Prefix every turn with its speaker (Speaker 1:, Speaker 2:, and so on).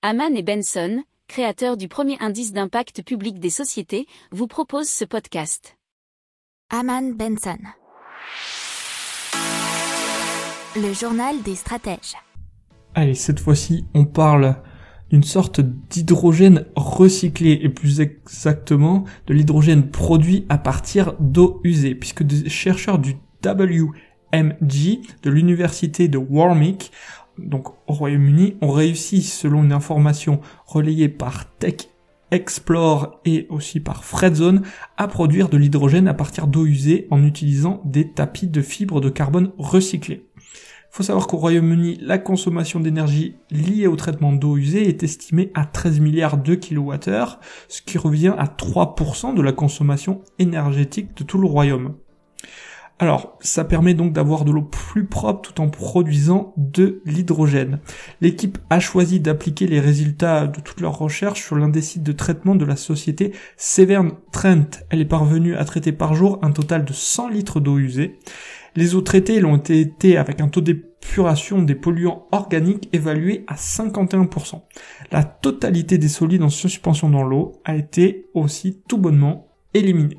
Speaker 1: Haman et Benson, créateurs du premier indice d'impact public des sociétés, vous proposent ce podcast.
Speaker 2: Haman Benson. Le journal des stratèges.
Speaker 3: Allez, cette fois-ci, on parle d'une sorte d'hydrogène recyclé, et plus exactement de l'hydrogène produit à partir d'eau usée, puisque des chercheurs du WMG de l'université de Warwick, donc au Royaume-Uni, ont réussi, selon une information relayée par Tech Explore et aussi par Fredzone, à produire de l'hydrogène à partir d'eau usée en utilisant des tapis de fibres de carbone recyclés. Il faut savoir qu'au Royaume-Uni, la consommation d'énergie liée au traitement d'eau usée est estimée à 13 milliards de kilowattheures, ce qui revient à 3% de la consommation énergétique de tout le royaume. Alors, ça permet donc d'avoir de l'eau plus propre tout en produisant de l'hydrogène. L'équipe a choisi d'appliquer les résultats de toutes leurs recherches sur l'un des sites de traitement de la société Severn Trent. Elle est parvenue à traiter par jour un total de 100 litres d'eau usée. Les eaux traitées l'ont été avec un taux d'épuration des polluants organiques évalué à 51%. La totalité des solides en suspension dans l'eau a été aussi tout bonnement éliminée.